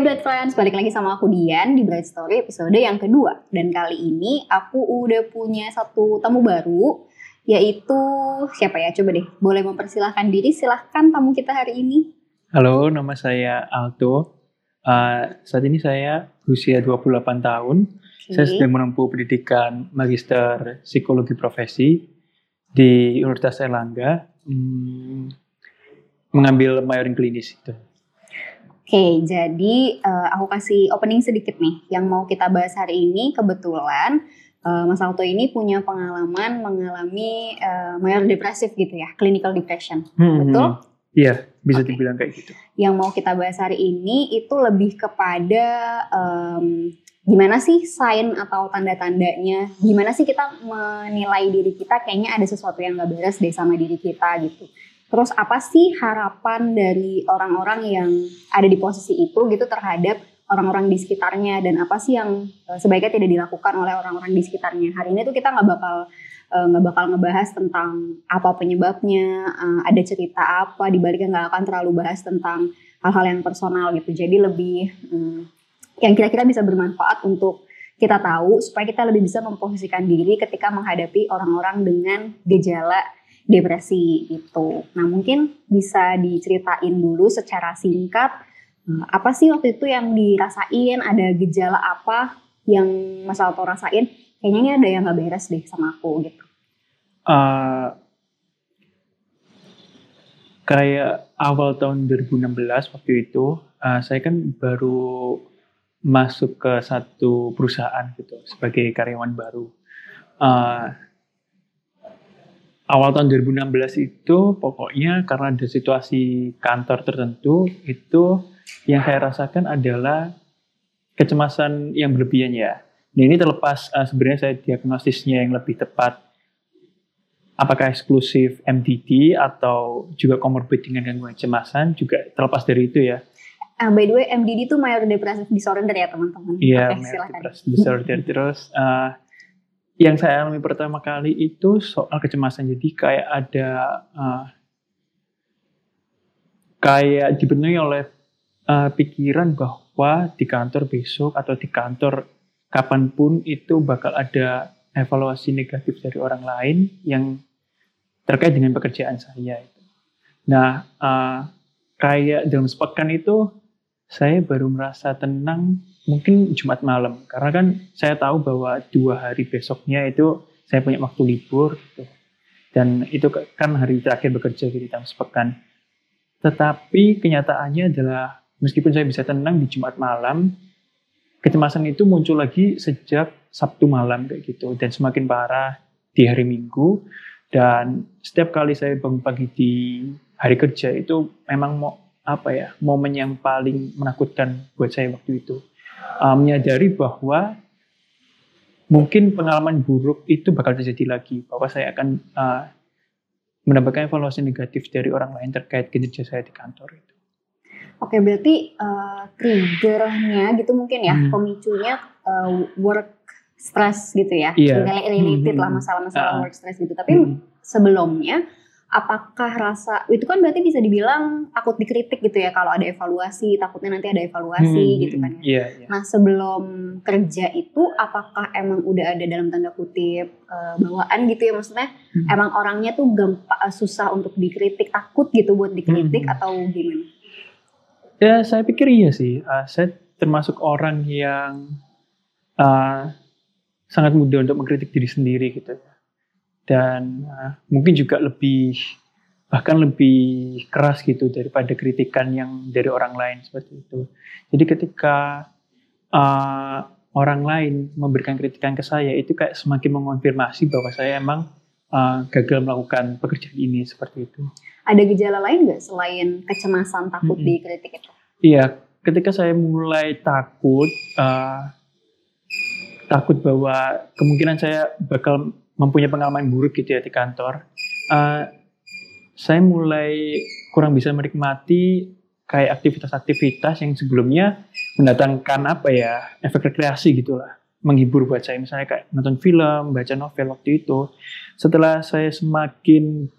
Hai Bright Friends, balik lagi sama aku Dian di Bright Story episode yang kedua. Dan kali ini aku udah punya satu tamu baru, yaitu siapa ya? Coba deh, boleh mempersilahkan diri, silahkan tamu kita hari ini. Halo, nama saya Alto. Uh, saat ini saya berusia 28 tahun. Oke. Saya sedang menempuh pendidikan Magister Psikologi Profesi di Universitas Erlangga. Hmm, mengambil majoring klinis itu. Oke, jadi eh, aku kasih opening sedikit nih. Yang mau kita bahas hari ini kebetulan eh, Mas Alto ini punya pengalaman mengalami eh, major depresif gitu ya, clinical depression. Hmm, Betul? hmm. Iya, bisa Oke. dibilang kayak gitu. Yang mau kita bahas hari ini itu lebih kepada em, gimana sih sign atau tanda-tandanya, gimana sih kita menilai diri kita kayaknya ada sesuatu yang gak beres deh sama diri kita gitu. Terus apa sih harapan dari orang-orang yang ada di posisi itu gitu terhadap orang-orang di sekitarnya dan apa sih yang eh, sebaiknya tidak dilakukan oleh orang-orang di sekitarnya. Hari ini tuh kita nggak bakal eh, nggak bakal ngebahas tentang apa penyebabnya, eh, ada cerita apa di baliknya nggak akan terlalu bahas tentang hal-hal yang personal gitu. Jadi lebih hmm, yang kira-kira bisa bermanfaat untuk kita tahu supaya kita lebih bisa memposisikan diri ketika menghadapi orang-orang dengan gejala depresi gitu. Nah mungkin bisa diceritain dulu secara singkat eh, apa sih waktu itu yang dirasain, ada gejala apa yang Mas Alto rasain? Kayaknya ini ada yang nggak beres deh sama aku gitu. Uh, kayak awal tahun 2016 waktu itu, uh, saya kan baru masuk ke satu perusahaan gitu sebagai karyawan baru. Uh, awal tahun 2016 itu pokoknya karena ada situasi kantor tertentu itu yang saya rasakan adalah kecemasan yang berlebihan ya. Nah ini terlepas uh, sebenarnya saya diagnosisnya yang lebih tepat apakah eksklusif MDD atau juga komorbid dengan gangguan kecemasan juga terlepas dari itu ya. Ah, by the way, MDD itu major depressive disorder ya teman-teman. Iya, Oke, major silakan. depressive disorder terus uh, yang saya alami pertama kali itu soal kecemasan. Jadi kayak ada uh, kayak dipenuhi oleh uh, pikiran bahwa di kantor besok atau di kantor kapan pun itu bakal ada evaluasi negatif dari orang lain yang terkait dengan pekerjaan saya. Nah, uh, kayak dalam sepekan itu saya baru merasa tenang mungkin Jumat malam. Karena kan saya tahu bahwa dua hari besoknya itu saya punya waktu libur gitu. dan itu kan hari terakhir bekerja gitu dalam sepekan. Tetapi kenyataannya adalah meskipun saya bisa tenang di Jumat malam kecemasan itu muncul lagi sejak Sabtu malam kayak gitu. Dan semakin parah di hari Minggu. Dan setiap kali saya bangun pagi di hari kerja itu memang mau apa ya momen yang paling menakutkan buat saya waktu itu Uh, menyadari bahwa mungkin pengalaman buruk itu bakal terjadi lagi bahwa saya akan uh, mendapatkan evaluasi negatif dari orang lain terkait kinerja saya di kantor itu. Oke, berarti eh, triggernya gitu mungkin ya, Hmm. pemicunya eh, work stress gitu ya. Rel- related Hmm. lah masalah-masalah Ah. work stress gitu. Tapi Hmm. sebelumnya, apakah rasa itu kan berarti bisa dibilang takut dikritik gitu ya kalau ada evaluasi, takutnya nanti ada evaluasi Hmm, gitu kan ya. Iya, iya. Nah sebelum kerja itu, apakah emang udah ada dalam tanda kutip eh, bawaan gitu ya maksudnya? Hmm. Emang orangnya tuh gampang susah untuk dikritik, takut gitu buat dikritik Hmm. atau gimana? Ya, saya pikir iya sih. Uh, saya termasuk orang yang uh, sangat mudah untuk mengkritik diri sendiri gitu. Dan uh, mungkin juga lebih bahkan lebih keras gitu daripada kritikan yang dari orang lain seperti itu. Jadi ketika uh, orang lain memberikan kritikan ke saya itu kayak semakin mengonfirmasi bahwa saya emang uh, gagal melakukan pekerjaan ini seperti itu. Ada gejala lain nggak selain kecemasan takut Mm-mm. dikritik itu? Iya, ketika saya mulai takut, uh, takut bahwa kemungkinan saya bakal mempunyai pengalaman buruk gitu ya di kantor, uh, saya mulai kurang bisa menikmati kayak aktivitas-aktivitas yang sebelumnya mendatangkan apa ya efek rekreasi gitulah, menghibur buat saya misalnya kayak nonton film, baca novel waktu itu. Setelah saya semakin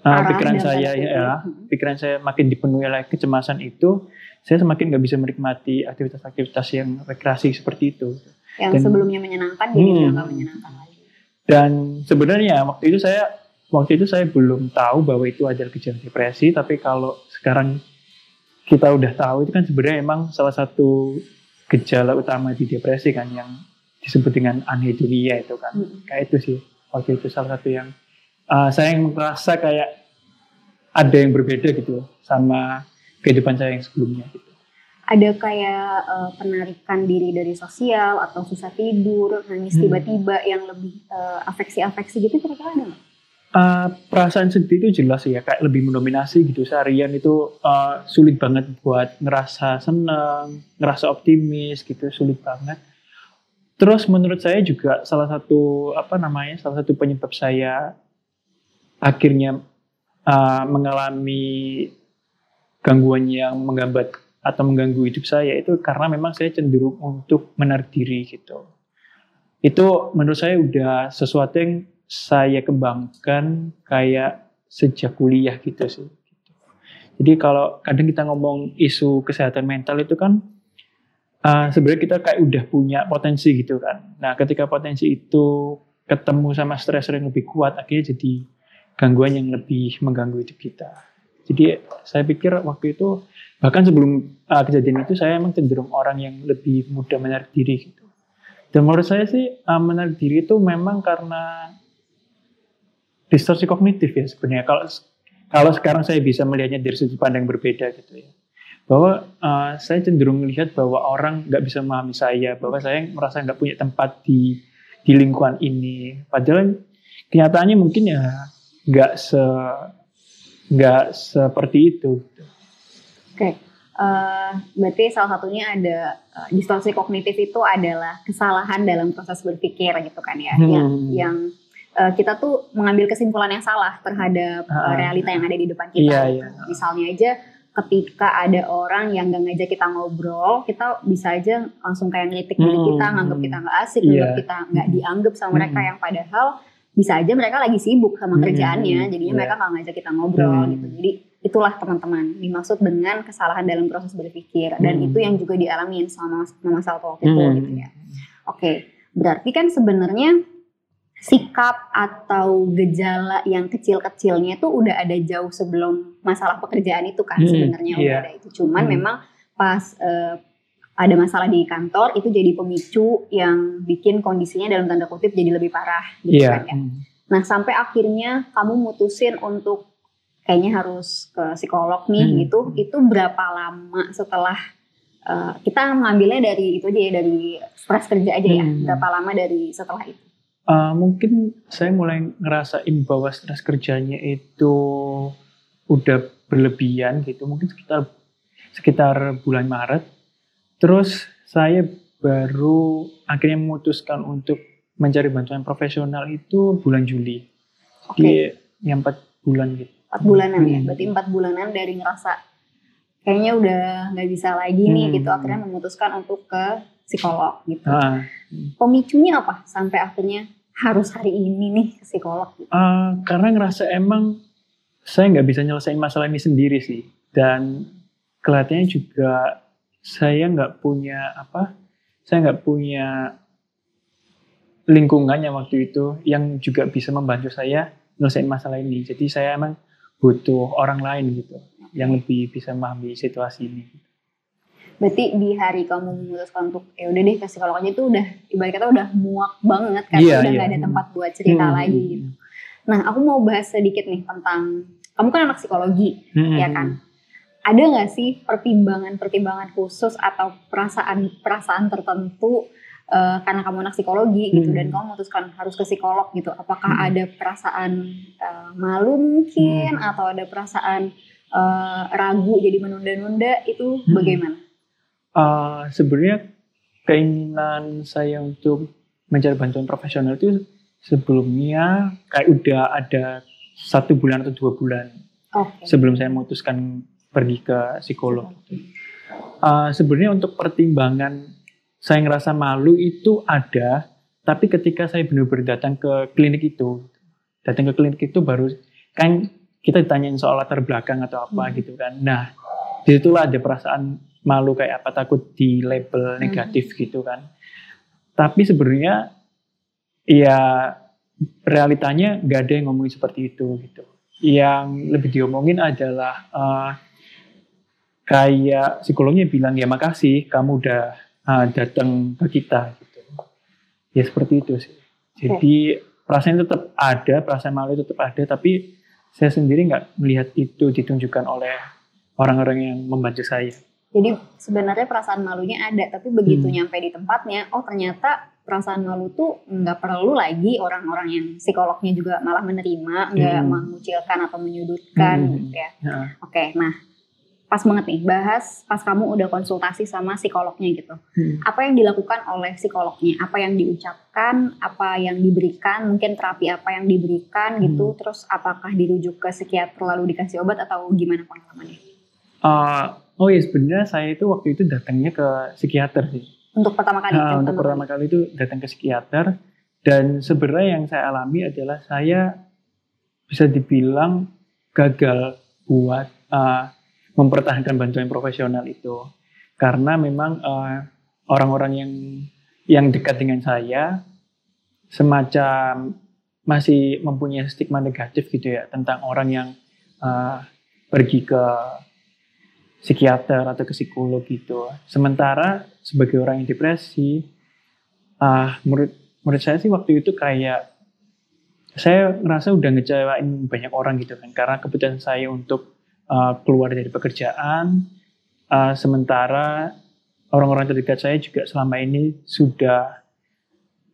uh, pikiran saya ya, Hmm. pikiran saya makin dipenuhi oleh kecemasan itu, saya semakin nggak bisa menikmati aktivitas-aktivitas yang rekreasi seperti itu. yang Dan- sebelumnya menyenangkan jadi Hmm. nggak menyenangkan. Dan sebenarnya waktu itu saya waktu itu saya belum tahu bahwa itu adalah gejala depresi, tapi kalau sekarang kita udah tahu itu kan sebenarnya emang salah satu gejala utama di depresi kan yang disebut dengan anhedonia itu kan. Hmm. Kayak itu sih waktu itu salah satu yang uh, saya yang merasa kayak ada yang berbeda gitu sama kehidupan saya yang sebelumnya gitu. Ada kayak eh, penarikan diri dari sosial atau susah tidur, nangis Hmm. tiba-tiba yang lebih eh, afeksi-afeksi gitu kira-kira ada nggak? Uh, perasaan sedih itu jelas ya kayak lebih mendominasi gitu seharian itu uh, sulit banget buat ngerasa senang, ngerasa optimis gitu sulit banget. Terus menurut saya juga salah satu apa namanya salah satu penyebab saya akhirnya uh, mengalami gangguan yang menggambat atau mengganggu hidup saya itu karena memang saya cenderung untuk menarik diri gitu. Itu menurut saya udah sesuatu yang saya kembangkan kayak sejak kuliah gitu sih. Jadi kalau kadang kita ngomong isu kesehatan mental itu kan uh, sebenarnya kita kayak udah punya potensi gitu kan. Nah ketika potensi itu ketemu sama stresor yang lebih kuat akhirnya jadi gangguan yang lebih mengganggu hidup kita. Jadi saya pikir waktu itu bahkan sebelum uh, kejadian itu saya emang cenderung orang yang lebih mudah menarik diri gitu. Dan menurut saya sih uh, menarik diri itu memang karena distorsi kognitif ya sebenarnya. Kalau kalau sekarang saya bisa melihatnya dari sudut pandang berbeda gitu ya. Bahwa uh, saya cenderung melihat bahwa orang nggak bisa memahami saya, bahwa saya merasa nggak punya tempat di di lingkungan ini. Padahal kenyataannya mungkin ya nggak se nggak seperti itu. gitu. Oke, eh, berarti salah satunya ada eh, distorsi kognitif itu adalah kesalahan dalam proses berpikir gitu kan ya, Hmm. yang yang eh, kita tuh mengambil kesimpulan yang salah terhadap Ah. realita yang ada di depan kita. Iya, gitu. iya. Misalnya aja ketika ada orang yang gak ngajak kita ngobrol, kita bisa aja langsung kayak ngelitik diri Hmm. kita, nganggap kita nggak asik, Iya. nganggap kita nggak dianggap sama mereka Hmm. yang padahal bisa aja mereka lagi sibuk sama Hmm. kerjaannya, jadinya Iya. mereka nggak ngajak kita ngobrol Hmm. gitu. Jadi itulah teman-teman dimaksud dengan kesalahan dalam proses berpikir dan Hmm. itu yang juga dialamin sama Mama Salto waktu itu Hmm. gitu ya. Oke, berarti kan sebenarnya sikap atau gejala yang kecil-kecilnya itu udah ada jauh sebelum masalah pekerjaan itu kan Hmm, sebenarnya udah iya. ada itu. Cuman Hmm. memang pas eh, ada masalah di kantor itu jadi pemicu yang bikin kondisinya dalam tanda kutip jadi lebih parah gitu Iya. kan ya. Hmm. Nah, sampai akhirnya kamu mutusin untuk kayaknya harus ke psikolog nih Hmm. gitu. Itu berapa lama setelah uh, kita ngambilnya dari itu aja ya dari stres kerja aja ya. Hmm. Berapa lama dari setelah itu? Uh, mungkin saya mulai ngerasain bahwa stres kerjanya itu udah berlebihan gitu mungkin sekitar sekitar bulan Maret terus saya baru akhirnya memutuskan untuk mencari bantuan profesional itu bulan Juli Oke, di yang empat bulan gitu empat bulanan ya. Hmm. Berarti empat bulanan dari ngerasa kayaknya udah nggak bisa lagi nih Hmm. gitu. Akhirnya memutuskan untuk ke psikolog gitu. Ah, Pemicunya apa sampai akhirnya harus hari ini nih ke psikolog gitu. uh, karena ngerasa emang saya nggak bisa nyelesain masalah ini sendiri sih dan kelihatannya juga saya nggak punya apa saya nggak punya lingkungan yang waktu itu yang juga bisa membantu saya nyelesain masalah ini jadi saya emang butuh orang lain gitu yang lebih bisa memahami situasi ini Berarti di hari kamu memutuskan untuk ya udah deh psikolog aja itu udah ibarat kata udah muak banget karena Iya, udah iya. nggak ada tempat buat cerita Hmm. lagi gitu. Nah, aku mau bahas sedikit nih tentang kamu kan anak psikologi, Hmm. ya kan? Ada nggak sih pertimbangan-pertimbangan khusus atau perasaan-perasaan tertentu eh, karena kamu anak psikologi gitu Hmm. dan kamu memutuskan harus ke psikolog gitu? Apakah Hmm. ada perasaan eh, malu mungkin Hmm. atau ada perasaan eh, ragu jadi menunda-nunda itu Hmm. bagaimana? Uh, sebenarnya keinginan saya untuk mencari bantuan profesional itu sebelumnya kayak udah ada satu bulan atau dua bulan Oke. sebelum saya memutuskan pergi ke psikolog. Uh, sebenarnya untuk pertimbangan saya ngerasa malu itu ada, tapi ketika saya benar-benar datang ke klinik itu, datang ke klinik itu baru kan kita ditanyain soal latar belakang atau apa Hmm. gitu kan. Nah, di situlah ada perasaan malu kayak apa takut di label Hmm. negatif gitu kan. Tapi sebenarnya ya realitanya nggak ada yang ngomongin seperti itu gitu. Yang lebih diomongin adalah eh, kayak psikolognya bilang ya makasih kamu udah eh, datang ke kita gitu. Ya seperti itu sih. Jadi perasaan tetap ada, perasaan malu tetap ada, tapi saya sendiri nggak melihat itu ditunjukkan oleh orang-orang yang membantu saya. Jadi sebenarnya perasaan malunya ada, tapi begitu Hmm. nyampe di tempatnya, oh ternyata perasaan malu tuh nggak perlu lagi orang-orang yang psikolognya juga malah menerima, nggak Hmm. mengucilkan atau menyudutkan Hmm. gitu ya. Nah, Oke, nah pas banget nih bahas pas kamu udah konsultasi sama psikolognya gitu. hmm. Apa yang dilakukan oleh psikolognya? Apa yang diucapkan? Apa yang diberikan? Mungkin terapi apa yang diberikan gitu? Terus apakah dirujuk ke psikiater lalu dikasih obat atau gimana pengalamannya? Uh, oh ya sebenarnya saya itu waktu itu datangnya ke psikiater sih. Untuk pertama kali? Nah, untuk pertama kali itu datang ke psikiater dan sebenarnya yang saya alami adalah saya bisa dibilang gagal buat uh, mempertahankan bantuan profesional itu karena memang uh, orang-orang yang yang dekat dengan saya semacam masih mempunyai stigma negatif gitu ya tentang orang yang uh, pergi ke psikiater atau ke psikolog gitu. Sementara sebagai orang yang depresi, ah menurut menurut saya sih waktu itu kayak saya ngerasa udah ngecewain banyak orang gitu kan karena keputusan saya untuk ah, keluar dari pekerjaan ah, sementara orang-orang terdekat saya juga selama ini sudah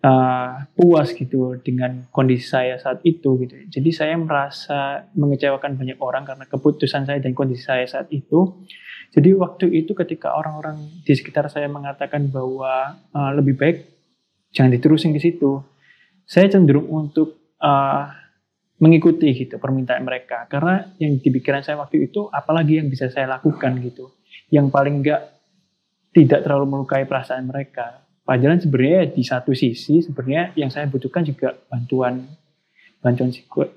ah, puas gitu dengan kondisi saya saat itu gitu. Jadi saya merasa mengecewakan banyak orang karena keputusan saya dan kondisi saya saat itu. Jadi waktu itu ketika orang-orang di sekitar saya mengatakan bahwa ah, lebih baik jangan diterusin ke situ, saya cenderung untuk ah, mengikuti gitu permintaan mereka. Karena yang di pikiran saya waktu itu apalagi yang bisa saya lakukan gitu. Yang paling enggak tidak terlalu melukai perasaan mereka. Padahal sebenarnya di satu sisi sebenarnya yang saya butuhkan juga bantuan bantuan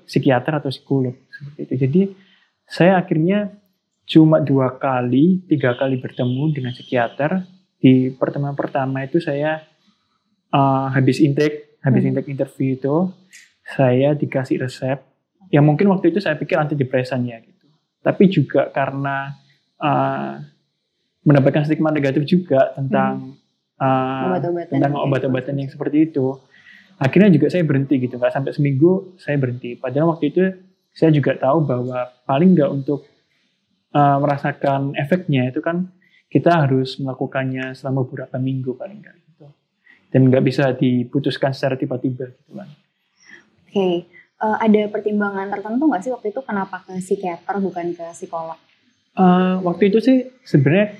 psikiater atau psikolog seperti itu. Jadi saya akhirnya cuma dua kali tiga kali bertemu dengan psikiater. Di pertemuan pertama itu saya uh, habis intake habis Hmm. intake interview itu saya dikasih resep. Yang mungkin waktu itu saya pikir antidepresan ya gitu. Tapi juga karena uh, mendapatkan stigma negatif juga tentang uh, Obat-obatan. tentang obat-obatan yang seperti itu. Akhirnya juga saya berhenti gitu. Nggak sampai seminggu saya berhenti. Padahal waktu itu saya juga tahu bahwa paling nggak untuk uh, merasakan efeknya itu kan kita harus melakukannya selama beberapa minggu paling nggak gitu. Dan nggak bisa diputuskan secara tiba-tiba gitu kan Oke, eh, ada pertimbangan tertentu nggak sih waktu itu kenapa ke psikiater bukan ke psikolog? Eh, waktu itu sih sebenarnya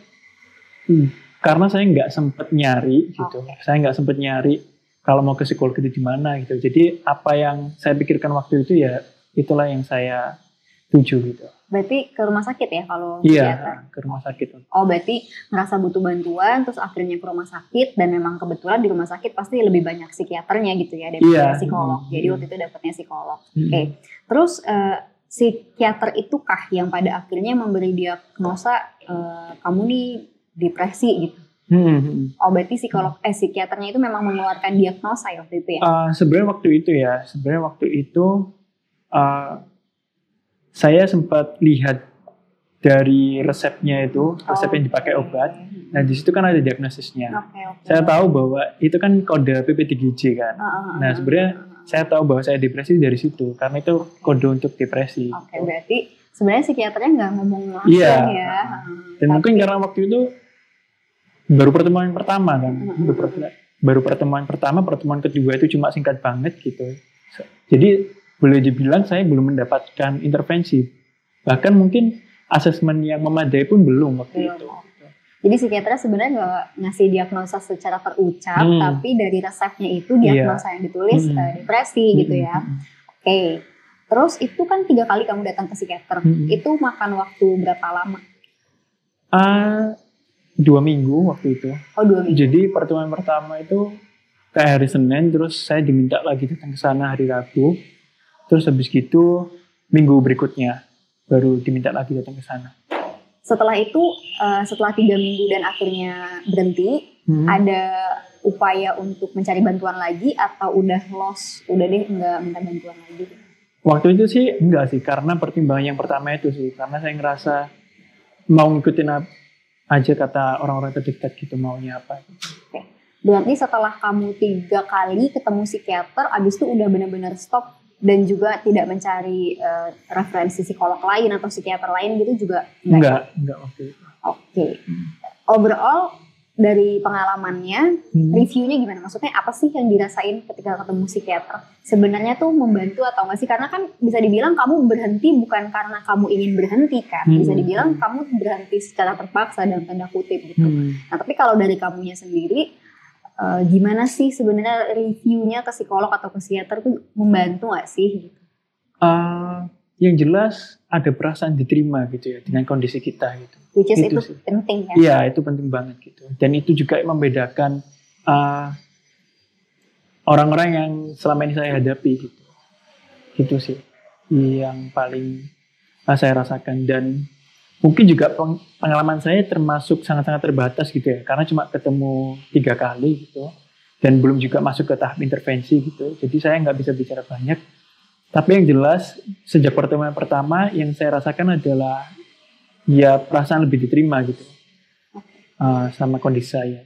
hmm, karena saya nggak sempet nyari gitu, Oke. saya nggak sempet nyari kalau mau ke psikolog itu di mana gitu. Jadi apa yang saya pikirkan waktu itu ya itulah yang saya tuju gitu. Berarti ke rumah sakit ya kalau Iya psikiater? ke rumah sakit. Oh berarti ngerasa butuh bantuan terus akhirnya ke rumah sakit dan memang kebetulan di rumah sakit pasti lebih banyak psikiaternya gitu ya daripada Iya. psikolog. Hmm. Jadi waktu itu dapatnya psikolog. Hmm. Oke. Terus eh, psikiater itu kah yang pada akhirnya memberi diagnosa eh, kamu nih depresi gitu? Hmm, hmm. Oh berarti psikolog eh psikiaternya itu memang mengeluarkan diagnosa ya waktu itu ya? Eh, sebenarnya waktu itu ya, sebenarnya waktu itu eh, saya sempat lihat dari resepnya itu, resep Oh, yang dipakai oke. obat. Nah di situ kan ada diagnosisnya. Oke oke. Saya tahu bahwa itu kan kode PP3G kan. Ah, ah, ah, Nah, ah, sebenarnya ah, ah. Saya tahu bahwa saya depresi dari situ karena itu kode untuk depresi. Oke berarti sebenarnya psikiaternya nggak ngomong langsung Iya. ya? Dan mungkin karena waktu itu baru pertemuan yang pertama kan. Mm-mm. Baru per- Baru pertemuan pertama, pertemuan kedua itu cuma singkat banget gitu. Jadi boleh dibilang saya belum mendapatkan intervensi. Bahkan mungkin asesmen yang memadai pun belum waktu Belum. itu. Jadi psikiaternya sebenarnya nggak ngasih diagnosa secara terucap, Hmm. tapi dari resepnya itu diagnosa yang ditulis Hmm. eh, depresi gitu ya. Mm-mm. Oke. Terus itu kan tiga kali kamu datang ke psikiater. Hmm. Itu makan waktu berapa lama? Ah, dua minggu waktu itu. Oh dua minggu. Jadi pertemuan pertama itu kayak hari Senin, terus saya diminta lagi datang ke sana hari Rabu. Terus habis gitu minggu berikutnya baru diminta lagi datang ke sana. Setelah itu, uh, setelah tiga minggu dan akhirnya berhenti, hmm. ada upaya untuk mencari bantuan lagi atau udah lost, udah deh nggak minta bantuan lagi? Waktu itu sih enggak sih, karena pertimbangan yang pertama itu sih, karena saya ngerasa mau ngikutin aja kata orang-orang terdekat gitu maunya apa. Oke. Berarti setelah kamu tiga kali ketemu psikiater, abis itu udah benar-benar stop dan juga tidak mencari uh, referensi psikolog lain atau psikiater lain gitu juga enggak enggak, enggak waktu itu. Oke. Okay. Hmm. Overall dari pengalamannya, hmm. reviewnya gimana? Maksudnya apa sih yang dirasain ketika ketemu psikiater? Sebenarnya tuh membantu atau enggak sih? Karena kan bisa dibilang kamu berhenti bukan karena kamu ingin berhenti kan? Hmm. Bisa dibilang kamu berhenti secara terpaksa dalam tanda kutip gitu. Hmm. Nah tapi kalau dari kamunya sendiri, uh, gimana sih sebenarnya reviewnya ke psikolog atau ke psikiater tuh membantu gak sih? Uh, yang jelas ada perasaan diterima gitu ya dengan kondisi kita gitu. Which is itu, itu penting ya? Iya itu penting banget gitu. Dan itu juga membedakan eh, orang-orang yang selama ini saya hadapi gitu. Gitu sih yang paling uh, saya rasakan dan mungkin juga pengalaman saya termasuk sangat-sangat terbatas gitu ya. Karena cuma ketemu tiga kali gitu. Dan belum juga masuk ke tahap intervensi gitu. Jadi saya nggak bisa bicara banyak. Tapi yang jelas sejak pertemuan pertama yang saya rasakan adalah ya perasaan lebih diterima gitu. Uh, sama kondisi saya.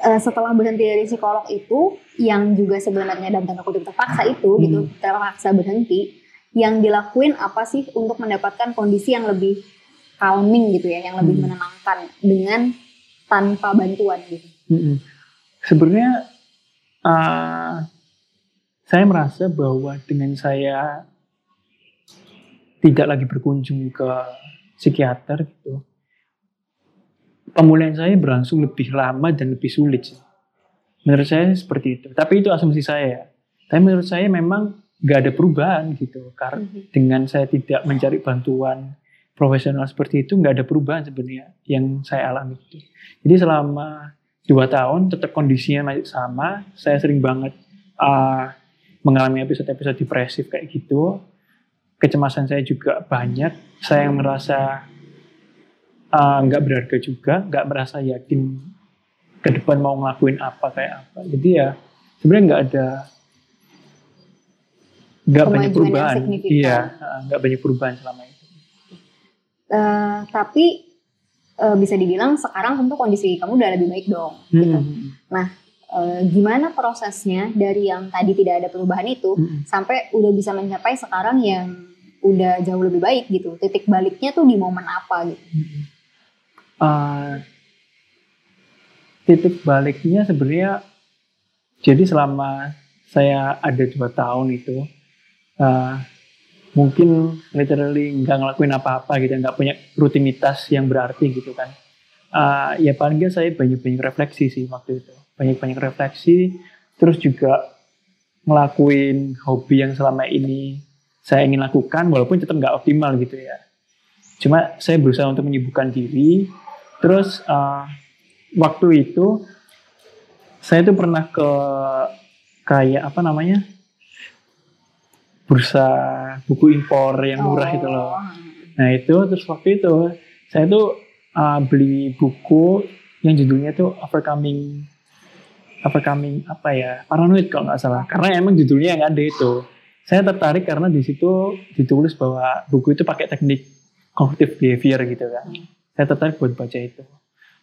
Uh, setelah berhenti dari psikolog itu yang juga sebenarnya dalam tanda kutip terpaksa itu gitu, hmm. gitu terpaksa berhenti yang dilakuin apa sih untuk mendapatkan kondisi yang lebih calming gitu ya, yang lebih hmm. menenangkan dengan tanpa bantuan gitu. Hmm. Sebenarnya uh, saya merasa bahwa dengan saya tidak lagi berkunjung ke psikiater gitu, pemulihan saya berlangsung lebih lama dan lebih sulit Menurut saya seperti itu. Tapi itu asumsi saya. Tapi menurut saya memang nggak ada perubahan gitu. Karena mm-hmm. dengan saya tidak mencari bantuan profesional seperti itu nggak ada perubahan sebenarnya yang saya alami itu. Jadi selama dua tahun tetap kondisinya masih sama saya sering banget uh, mengalami episode-episode depresif kayak gitu. Kecemasan saya juga banyak. Saya yang merasa uh, nggak uh, berharga juga nggak merasa yakin ke depan mau ngelakuin apa kayak apa. Jadi ya sebenarnya nggak ada nggak banyak perubahan. Iya, nggak banyak perubahan selama itu. Uh, tapi uh, bisa dibilang sekarang tentu kondisi kamu udah lebih baik dong. Hmm. Gitu. Nah, uh, gimana prosesnya dari yang tadi tidak ada perubahan itu hmm. sampai udah bisa mencapai sekarang yang udah jauh lebih baik gitu. Titik baliknya tuh di momen apa gitu? Uh, titik baliknya sebenarnya jadi selama saya ada dua tahun itu uh, mungkin literally nggak ngelakuin apa-apa gitu, nggak punya rutinitas yang berarti gitu kan. Uh, ya paling nggak saya banyak-banyak refleksi sih waktu itu, banyak-banyak refleksi, terus juga ngelakuin hobi yang selama ini saya ingin lakukan, walaupun tetap nggak optimal gitu ya. Cuma saya berusaha untuk menyibukkan diri, terus uh, waktu itu saya tuh pernah ke kayak apa namanya bursa buku impor yang murah oh. itu loh. Nah itu terus waktu itu saya tuh uh, beli buku yang judulnya tuh Overcoming Overcoming apa ya Paranoid kalau nggak salah. Karena emang judulnya yang ada itu. Saya tertarik karena di situ ditulis bahwa buku itu pakai teknik cognitive behavior gitu kan. Saya tertarik buat baca itu.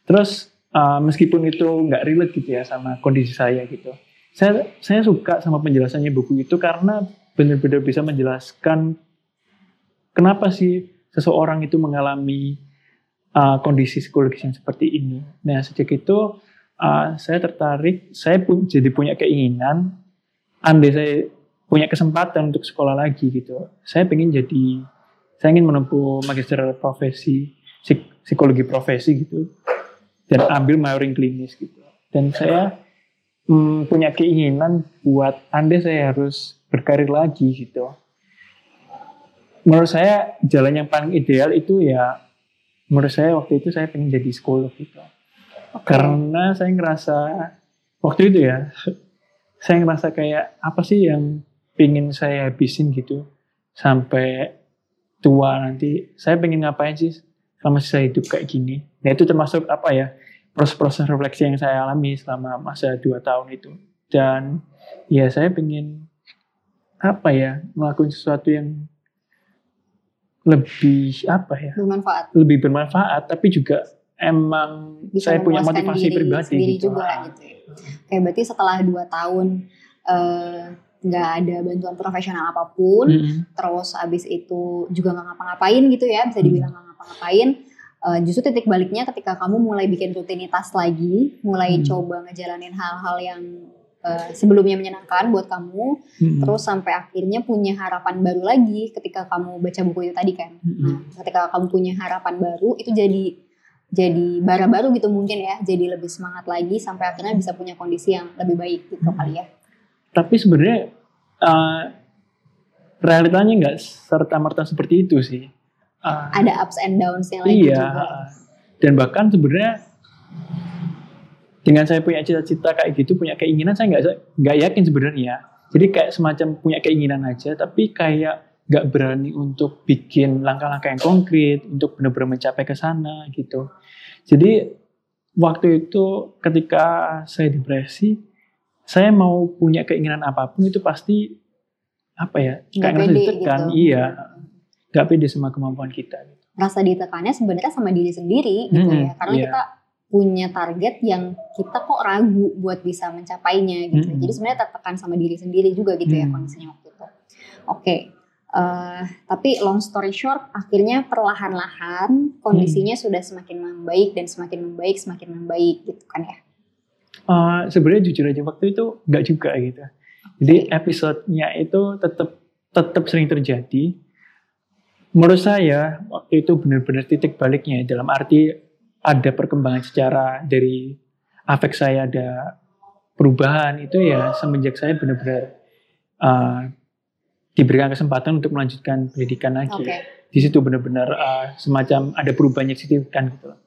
Terus uh, meskipun itu nggak relate gitu ya sama kondisi saya gitu. Saya saya suka sama penjelasannya buku itu karena benar-benar bisa menjelaskan kenapa sih seseorang itu mengalami uh, kondisi psikologis yang seperti ini. Nah sejak itu uh, saya tertarik, saya pun jadi punya keinginan, andai saya punya kesempatan untuk sekolah lagi gitu, saya ingin jadi, saya ingin menempuh magister profesi psikologi profesi gitu, dan ambil majoring klinis gitu. Dan saya hmm, punya keinginan buat andai saya harus berkarir lagi gitu. Menurut saya jalan yang paling ideal itu ya menurut saya waktu itu saya pengen jadi psikolog gitu. Okay. Karena saya ngerasa waktu itu ya saya ngerasa kayak apa sih yang pengen saya habisin gitu sampai tua nanti saya pengen ngapain sih selama saya hidup kayak gini nah itu termasuk apa ya proses-proses refleksi yang saya alami selama masa dua tahun itu dan ya saya pengen apa ya melakukan sesuatu yang lebih apa ya bermanfaat lebih bermanfaat tapi juga emang bisa saya punya motivasi diri pribadi sendiri gitu. juga Ah. gitu ya. Kayak berarti setelah dua tahun eh, nggak ada bantuan profesional apa pun, Mm-mm. terus abis itu juga nggak ngapa-ngapain gitu ya, bisa dibilang nggak ngapa-ngapain. Eh, justru titik baliknya ketika kamu mulai bikin rutinitas lagi, mulai Hmm. coba ngejalanin hal-hal yang eh, sebelumnya menyenangkan buat kamu, Mm-mm. terus sampai akhirnya punya harapan baru lagi ketika kamu baca buku itu tadi kan. Mm-mm. Nah, ketika kamu punya harapan baru itu jadi jadi bara baru gitu mungkin ya, jadi lebih semangat lagi sampai akhirnya bisa punya kondisi yang lebih baik gitu kali ya. tapi sebenarnya uh, realitanya nggak serta merta seperti itu sih Uh, Ada ups and downs-nya lagi iya juga. dan bahkan sebenarnya dengan saya punya cita-cita kayak gitu punya keinginan saya nggak nggak yakin sebenarnya jadi kayak semacam punya keinginan aja tapi kayak nggak berani untuk bikin langkah-langkah yang konkret untuk benar-benar mencapai ke sana gitu jadi waktu itu ketika saya depresi saya mau punya keinginan apa pun itu pasti apa ya kayak ngerasa ditekan gitu. iya nggak pede sama kemampuan kita Rasa ditekannya sebenarnya sama diri sendiri gitu Hmm, ya. Karena iya. kita punya target yang kita kok ragu buat bisa mencapainya gitu. Hmm. Jadi sebenarnya tertekan sama diri sendiri juga gitu ya Hmm. kondisinya waktu itu. Oke. eh, tapi long story short, akhirnya perlahan-lahan kondisinya Hmm. sudah semakin membaik dan semakin membaik, semakin membaik gitu kan ya. Uh, sebenarnya jujur aja waktu itu nggak juga gitu. Jadi episodenya itu tetap tetap sering terjadi. Menurut saya waktu itu benar-benar titik baliknya dalam arti ada perkembangan secara dari afek saya ada perubahan itu ya semenjak saya benar-benar uh, diberikan kesempatan untuk melanjutkan pendidikan lagi. Oke. Di situ benar-benar uh, semacam ada perubahan yang signifikan gitu. loh.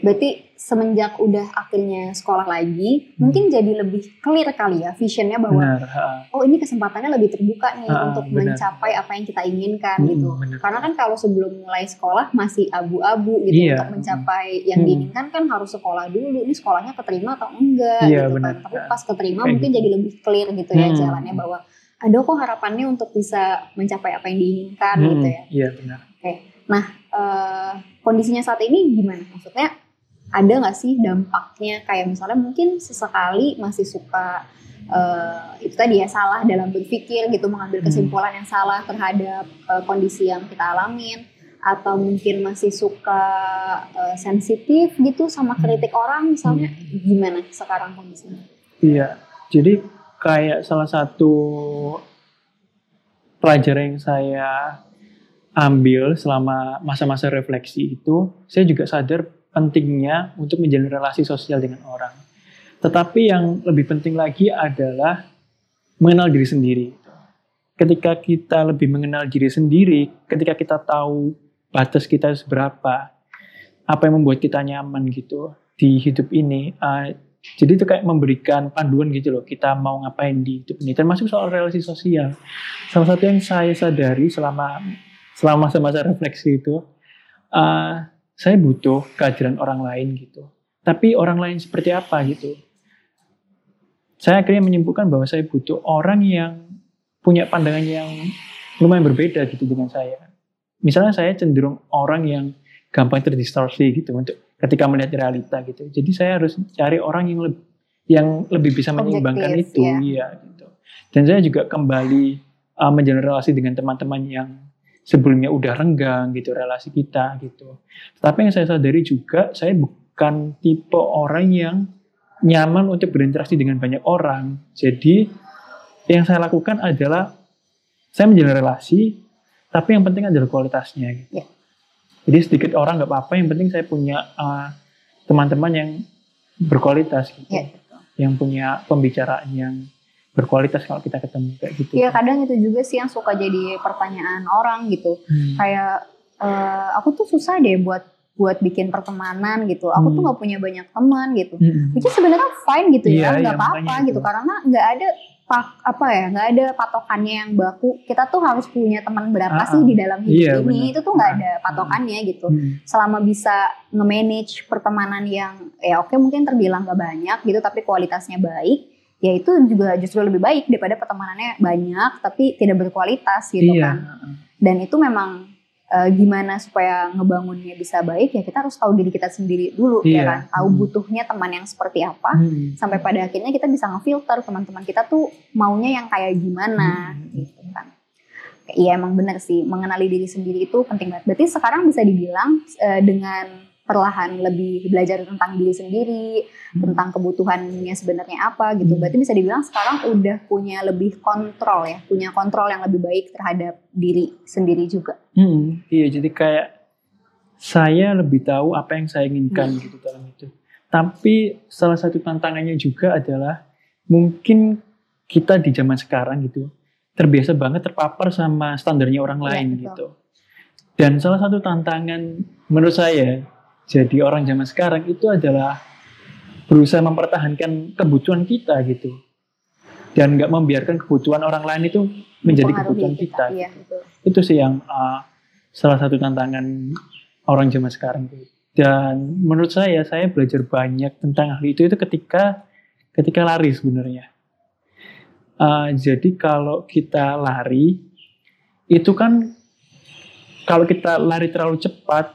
Berarti semenjak udah akhirnya sekolah lagi, Hmm. mungkin jadi lebih clear kali ya visionnya bahwa Benar. uh, oh ini kesempatannya lebih terbuka nih Ah, untuk benar. mencapai apa yang kita inginkan Mm, gitu. benar. Karena kan kalau sebelum mulai sekolah masih abu-abu gitu Iya. untuk mencapai yang Hmm. diinginkan kan harus sekolah dulu. Ini sekolahnya keterima atau enggak Iya, gitu benar. kan. Tapi pas keterima Kayak mungkin gitu. jadi lebih clear gitu ya Hmm. jalannya bahwa ada kok harapannya untuk bisa mencapai apa yang diinginkan Hmm, gitu ya. Iya benar. Eh, kondisinya saat ini gimana? Maksudnya ada nggak sih dampaknya kayak misalnya mungkin sesekali masih suka eh, itu tadi ya salah dalam berpikir gitu mengambil Hmm. kesimpulan yang salah terhadap eh, kondisi yang kita alamin atau mungkin masih suka eh, sensitif gitu sama kritik orang misalnya gimana sekarang kondisinya? Iya, jadi kayak salah satu pelajaran yang saya ambil selama masa-masa refleksi itu, saya juga sadar pentingnya untuk menjalin relasi sosial dengan orang. Tetapi yang lebih penting lagi adalah mengenal diri sendiri. Ketika kita lebih mengenal diri sendiri, ketika kita tahu batas kita seberapa, apa yang membuat kita nyaman gitu di hidup ini, eh, jadi itu kayak memberikan panduan gitu loh, kita mau ngapain di hidup ini. Termasuk soal relasi sosial. Salah satu yang saya sadari selama selama masa-masa refleksi itu, uh, saya butuh kehadiran orang lain gitu. Tapi orang lain seperti apa gitu. Saya akhirnya menyimpulkan bahwa saya butuh orang yang punya pandangan yang lumayan berbeda gitu dengan saya. Misalnya saya cenderung orang yang gampang terdistorsi gitu untuk ketika melihat realita gitu. Jadi saya harus cari orang yang lebih yang lebih bisa menyeimbangkan Objektif, itu, ya. iya gitu. Dan saya juga kembali uh, menjalin relasi dengan teman-teman yang sebelumnya udah renggang gitu relasi kita gitu. Tapi yang saya sadari juga saya bukan tipe orang yang nyaman untuk berinteraksi dengan banyak orang. Jadi yang saya lakukan adalah saya menjalin relasi, tapi yang penting adalah kualitasnya. Gitu. Ya. Jadi sedikit orang nggak apa-apa, yang penting saya punya uh, teman-teman yang berkualitas gitu, Ya. yang punya pembicaraan yang berkualitas kalau kita ketemu kayak gitu. Iya kadang itu juga sih yang suka jadi pertanyaan orang gitu. Hmm. kayak eh, aku tuh susah deh buat buat bikin pertemanan gitu. Aku tuh Hmm. nggak punya banyak teman gitu. Mm-mm. Which sebenarnya fine gitu Iya, ya, nggak iya, apa-apa gitu. itu. Karena nggak ada pak apa ya nggak ada patokannya yang baku kita tuh harus punya teman berapa Ah, sih ah. di dalam hidup Iya, ini benar. itu tuh nggak Ah, ada patokannya gitu Hmm. selama bisa nge-manage pertemanan yang ya oke mungkin terbilang gak banyak gitu tapi kualitasnya baik ya itu juga justru lebih baik daripada pertemanannya banyak tapi tidak berkualitas gitu iya. kan dan itu memang eh, gimana supaya ngebangunnya bisa baik ya kita harus tahu diri kita sendiri dulu ya Iya. kan tahu Hmm. butuhnya teman yang seperti apa Hmm. sampai pada akhirnya kita bisa ngefilter teman-teman kita tuh maunya yang kayak gimana Hmm. gitu kan. Iya emang bener sih mengenali diri sendiri itu penting banget. Berarti sekarang bisa dibilang eh, dengan perlahan lebih belajar tentang diri sendiri, tentang kebutuhannya sebenarnya apa gitu. Hmm. Berarti bisa dibilang sekarang udah punya lebih kontrol ya, punya kontrol yang lebih baik terhadap diri sendiri juga. Hmm, iya jadi kayak saya lebih tahu apa yang saya inginkan gitu dalam itu. Tapi salah satu tantangannya juga adalah mungkin kita di zaman sekarang gitu terbiasa banget terpapar sama standarnya orang Iya, lain betul. gitu. Dan salah satu tantangan menurut saya jadi orang zaman sekarang itu adalah berusaha mempertahankan kebutuhan kita gitu. Dan nggak membiarkan kebutuhan orang lain itu menjadi kebutuhan kita Iya betul. itu sih yang uh, salah satu tantangan orang zaman sekarang tuh. Dan menurut saya, saya belajar banyak tentang hal itu itu ketika ketika lari sebenarnya. Uh, jadi kalau kita lari, itu kan kalau kita lari terlalu cepat,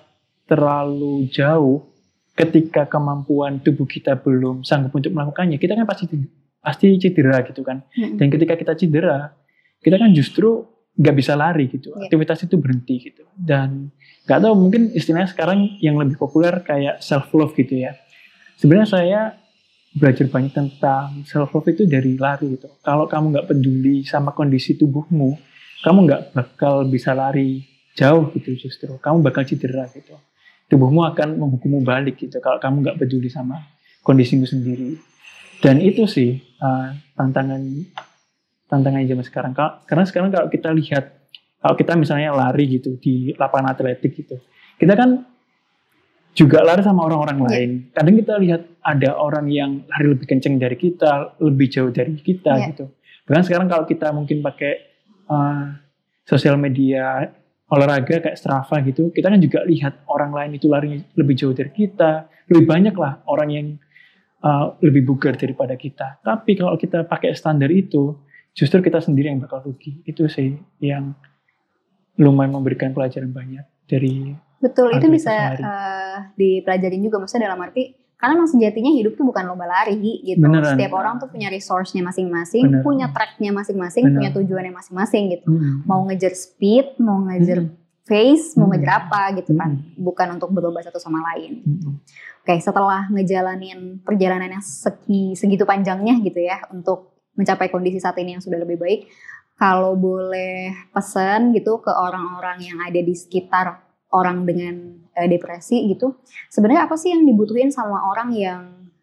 terlalu jauh, ketika kemampuan tubuh kita belum sanggup untuk melakukannya, kita kan pasti pasti cedera gitu kan. Mm-mm. Dan ketika kita cedera, kita kan justru nggak bisa lari gitu. Iya. Aktivitas itu berhenti gitu. Dan nggak tahu mungkin istilahnya sekarang yang lebih populer kayak self love gitu ya. Sebenarnya saya belajar banyak tentang self love itu dari lari gitu. Kalau kamu nggak peduli sama kondisi tubuhmu, kamu nggak bakal bisa lari jauh gitu justru. Kamu bakal cedera gitu. Tubuhmu akan menghukummu balik gitu kalau kamu nggak peduli sama kondisimu sendiri. Dan itu sih uh, tantangan tantangan zaman sekarang. Ka- Karena sekarang kalau kita lihat, kalau kita misalnya lari gitu di lapangan atletik gitu, kita kan juga lari sama orang-orang Iya. lain. Kadang kita lihat ada orang yang lari lebih kenceng dari kita, lebih jauh dari kita Iya. gitu. Bahkan sekarang kalau kita mungkin pakai uh, sosial media olahraga kayak Strava gitu, kita kan juga lihat orang lain itu lari lebih jauh dari kita, lebih banyak lah orang yang uh, lebih bugar daripada kita. Tapi kalau kita pakai standar itu, justru kita sendiri yang bakal rugi. Itu sih yang lumayan memberikan pelajaran banyak dari Betul, itu bisa sehari. eh, dipelajarin juga maksudnya dalam arti karena memang sejatinya hidup tuh bukan lomba lari gitu. Beneran. Setiap orang tuh punya resource-nya masing-masing, punya track-nya masing-masing, punya tujuannya masing-masing gitu. Hmm. Mau ngejar speed, mau ngejar Hmm. face, mau Hmm. ngejar apa gitu kan. Hmm. Bukan untuk berlomba satu sama lain. Hmm. Oke, setelah ngejalanin perjalanan yang segi, segitu panjangnya gitu ya untuk mencapai kondisi saat ini yang sudah lebih baik, kalau boleh pesan gitu ke orang-orang yang ada di sekitar orang dengan eh, depresi gitu, sebenarnya apa sih yang dibutuhin sama orang yang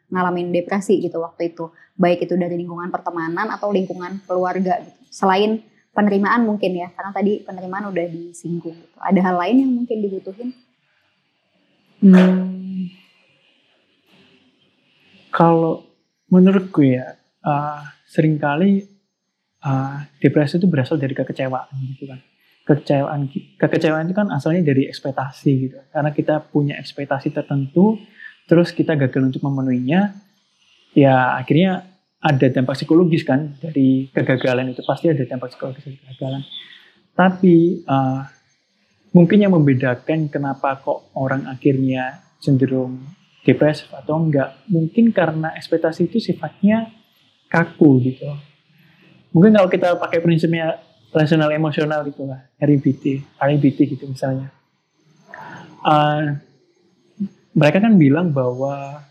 ngalamin depresi gitu waktu itu, baik itu dari lingkungan pertemanan atau lingkungan keluarga gitu. Selain penerimaan mungkin ya, karena tadi penerimaan udah disinggung. Gitu. Ada hal lain yang mungkin dibutuhin? Hmm. Kalau menurutku ya, uh, sering kali uh, depresi itu berasal dari kekecewaan gitu kan. Kekecewaan, kekecewaan itu kan asalnya dari ekspektasi gitu. Karena kita punya ekspektasi tertentu, terus kita gagal untuk memenuhinya, ya akhirnya ada dampak psikologis kan dari kegagalan itu pasti ada dampak psikologis dari kegagalan. Tapi uh, mungkin yang membedakan kenapa kok orang akhirnya cenderung depresif atau enggak mungkin karena ekspektasi itu sifatnya kaku gitu mungkin kalau kita pakai prinsipnya rasional emosional gitu lah RIBT RIBT gitu misalnya Uh, mereka kan bilang bahwa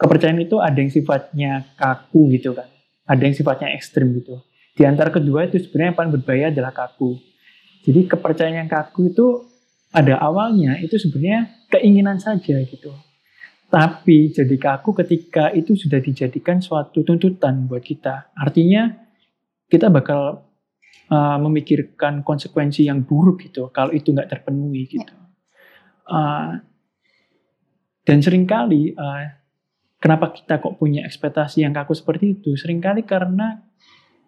kepercayaan itu ada yang sifatnya kaku gitu kan ada yang sifatnya ekstrim gitu di antara kedua itu sebenarnya yang paling berbahaya adalah kaku jadi kepercayaan yang kaku itu ada awalnya itu sebenarnya keinginan saja gitu. Tapi jadi kaku ketika itu sudah dijadikan suatu tuntutan buat kita. Artinya kita bakal uh, memikirkan konsekuensi yang buruk gitu kalau itu nggak terpenuhi gitu. Uh, dan sering kali uh, kenapa kita kok punya ekspektasi yang kaku seperti itu? Seringkali karena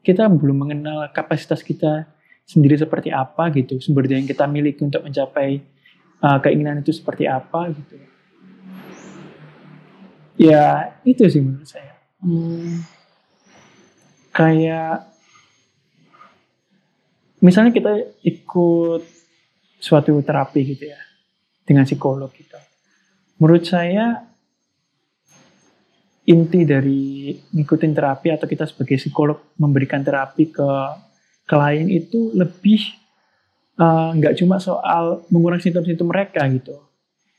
kita belum mengenal kapasitas kita sendiri seperti apa gitu, sumber daya yang kita miliki untuk mencapai uh, keinginan itu seperti apa gitu. Ya itu sih menurut saya. Hmm, kayak misalnya kita ikut suatu terapi gitu ya dengan psikolog gitu. Menurut saya inti dari ngikutin terapi atau kita sebagai psikolog memberikan terapi ke klien itu lebih eh, nggak uh, cuma soal mengurangi simptom-simptom mereka gitu.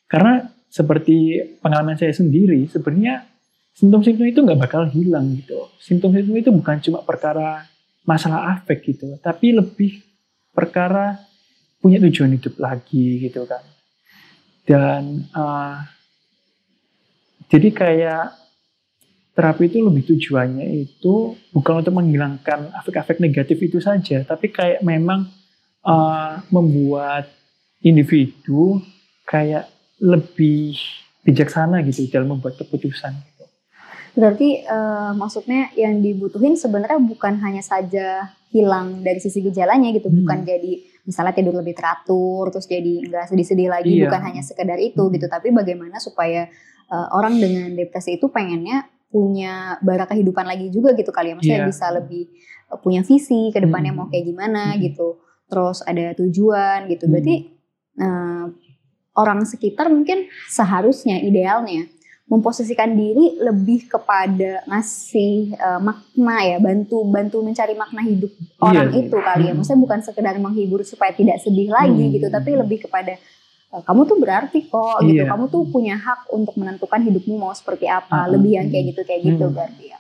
Karena seperti pengalaman saya sendiri, sebenarnya simptom-simptom itu nggak bakal hilang gitu. Simptom-simptom itu bukan cuma perkara masalah afek gitu, tapi lebih perkara punya tujuan hidup lagi gitu kan. Dan uh, jadi kayak terapi itu lebih tujuannya itu bukan untuk menghilangkan efek-efek negatif itu saja, tapi kayak memang uh, membuat individu kayak lebih bijaksana gitu dalam membuat keputusan. Gitu. Berarti uh, maksudnya yang dibutuhin sebenarnya bukan hanya saja hilang dari sisi gejalanya gitu, hmm. bukan jadi misalnya tidur lebih teratur, terus jadi nggak sedih-sedih lagi, iya. bukan hanya sekedar itu hmm. gitu, tapi bagaimana supaya uh, orang dengan depresi itu pengennya punya bara kehidupan lagi juga gitu kali ya maksudnya yeah. bisa lebih uh, punya visi ke depannya hmm. mau kayak gimana hmm. gitu terus ada tujuan gitu hmm. berarti uh, orang sekitar mungkin seharusnya idealnya memposisikan diri lebih kepada ngasih uh, makna ya bantu bantu mencari makna hidup iya, orang yeah. itu kali ya hmm. maksudnya bukan sekedar menghibur supaya tidak sedih lagi hmm. gitu tapi lebih kepada Eh, kamu tuh berarti kok gitu. Iya. Kamu tuh punya hak untuk menentukan hidupmu mau seperti apa. Hmm. Lebih yang kayak gitu kayak gitu hmm. berarti ya.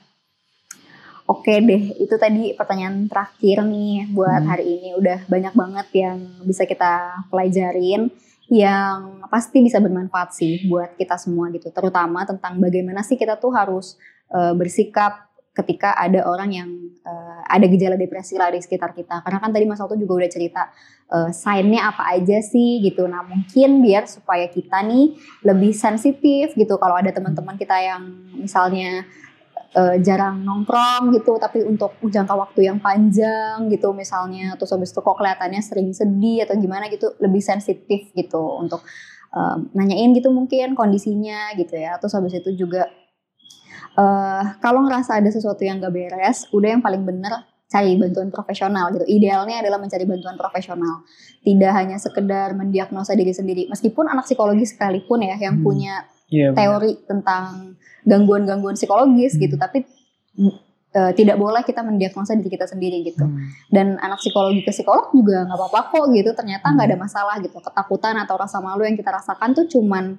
Oke deh, itu tadi pertanyaan terakhir nih buat hmm. hari ini. Udah banyak banget yang bisa kita pelajarin yang pasti bisa bermanfaat sih buat kita semua gitu. Terutama tentang bagaimana sih kita tuh harus uh, bersikap ketika ada orang yang uh, ada gejala depresi lah di sekitar kita. Karena kan tadi Mas Alto juga udah cerita uh, sign-nya apa aja sih gitu. Nah mungkin biar supaya kita nih lebih sensitif gitu kalau ada teman-teman kita yang misalnya uh, jarang nongkrong gitu tapi untuk jangka waktu yang panjang gitu misalnya terus habis itu kok kelihatannya sering sedih atau gimana gitu lebih sensitif gitu untuk uh, nanyain gitu mungkin kondisinya gitu ya. Terus habis itu juga uh, kalau ngerasa ada sesuatu yang gak beres, udah yang paling bener cari bantuan profesional gitu. Idealnya adalah mencari bantuan profesional. Tidak hanya sekedar mendiagnosa diri sendiri. Meskipun anak psikologi sekalipun ya yang hmm. punya yeah, teori benar. tentang gangguan-gangguan psikologis gitu, hmm. gitu, tapi uh, tidak boleh kita mendiagnosa diri kita sendiri gitu. Hmm. Dan anak psikologi ke psikolog juga nggak apa-apa kok gitu. Ternyata nggak hmm. ada masalah gitu. Ketakutan atau rasa malu yang kita rasakan tuh cuman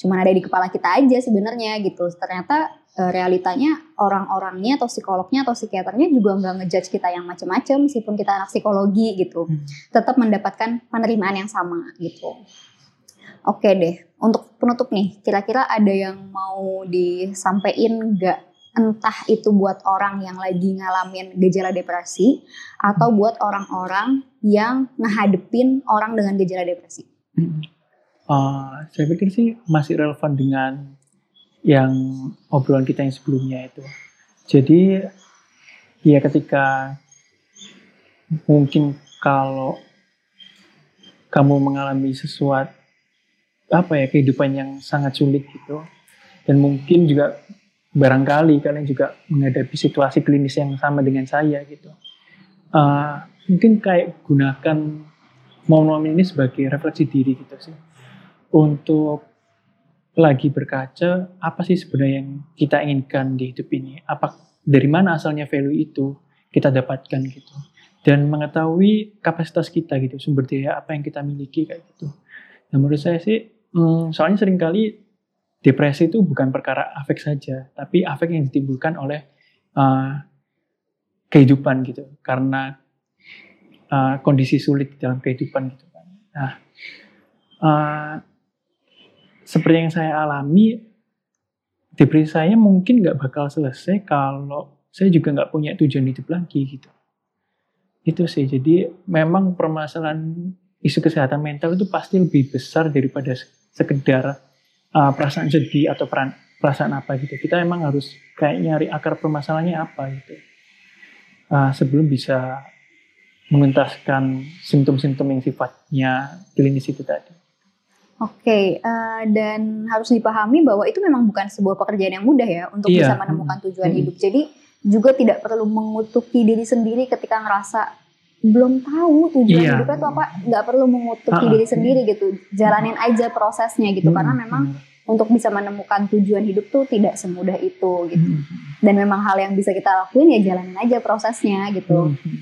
cuman ada di kepala kita aja sebenarnya gitu. Ternyata uh, realitanya orang-orangnya atau psikolognya atau psikiaternya juga nggak ngejudge kita yang macam-macam meskipun kita anak psikologi gitu hmm. tetap mendapatkan penerimaan yang sama gitu oke deh untuk penutup nih kira-kira ada yang mau disampaikan nggak entah itu buat orang yang lagi ngalamin gejala depresi atau buat orang-orang yang ngehadepin orang dengan gejala depresi. Hmm. Uh, saya pikir sih masih relevan dengan yang obrolan kita yang sebelumnya itu. Jadi ya ketika mungkin kalau kamu mengalami sesuatu apa ya kehidupan yang sangat sulit gitu. Dan mungkin juga barangkali kalian juga menghadapi situasi klinis yang sama dengan saya gitu. Uh, mungkin kayak gunakan momen-momen ini sebagai refleksi diri gitu sih. Untuk lagi berkaca apa sih sebenarnya yang kita inginkan di hidup ini? Apa dari mana asalnya value itu kita dapatkan gitu? Dan mengetahui kapasitas kita gitu sumber daya apa yang kita miliki kayak gitu. Nah menurut saya sih hmm, soalnya sering kali depresi itu bukan perkara afek saja tapi afek yang ditimbulkan oleh uh, kehidupan gitu karena uh, kondisi sulit dalam kehidupan gitu kan nah uh, seperti yang saya alami, depresi saya mungkin nggak bakal selesai kalau saya juga nggak punya tujuan hidup lagi gitu. Itu sih. Jadi memang permasalahan isu kesehatan mental itu pasti lebih besar daripada sekedar uh, perasaan sedih atau peran, perasaan apa gitu. Kita emang harus kayak nyari akar permasalahannya apa gitu. Uh, sebelum bisa menuntaskan simptom-simptom yang sifatnya klinis itu tadi. Oke, okay, uh, dan harus dipahami bahwa itu memang bukan sebuah pekerjaan yang mudah ya untuk iya. bisa menemukan tujuan hmm. hidup. Jadi juga tidak perlu mengutuki diri sendiri ketika ngerasa belum tahu tujuan iya. hidupnya itu apa, nggak perlu mengutuki diri sendiri gitu. Jalanin aja prosesnya gitu, hmm. karena memang untuk bisa menemukan tujuan hidup tuh tidak semudah itu gitu. Hmm. Dan memang hal yang bisa kita lakuin ya jalanin aja prosesnya gitu. Hmm.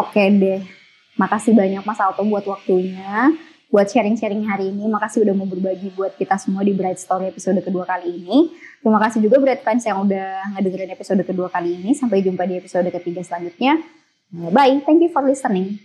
Oke deh, makasih banyak Mas Alto buat waktunya buat sharing-sharing hari ini. Makasih udah mau berbagi buat kita semua di Bright Story episode kedua kali ini. Terima kasih juga Bright Fans yang udah ngedengerin episode kedua kali ini. Sampai jumpa di episode ketiga selanjutnya. Bye, thank you for listening.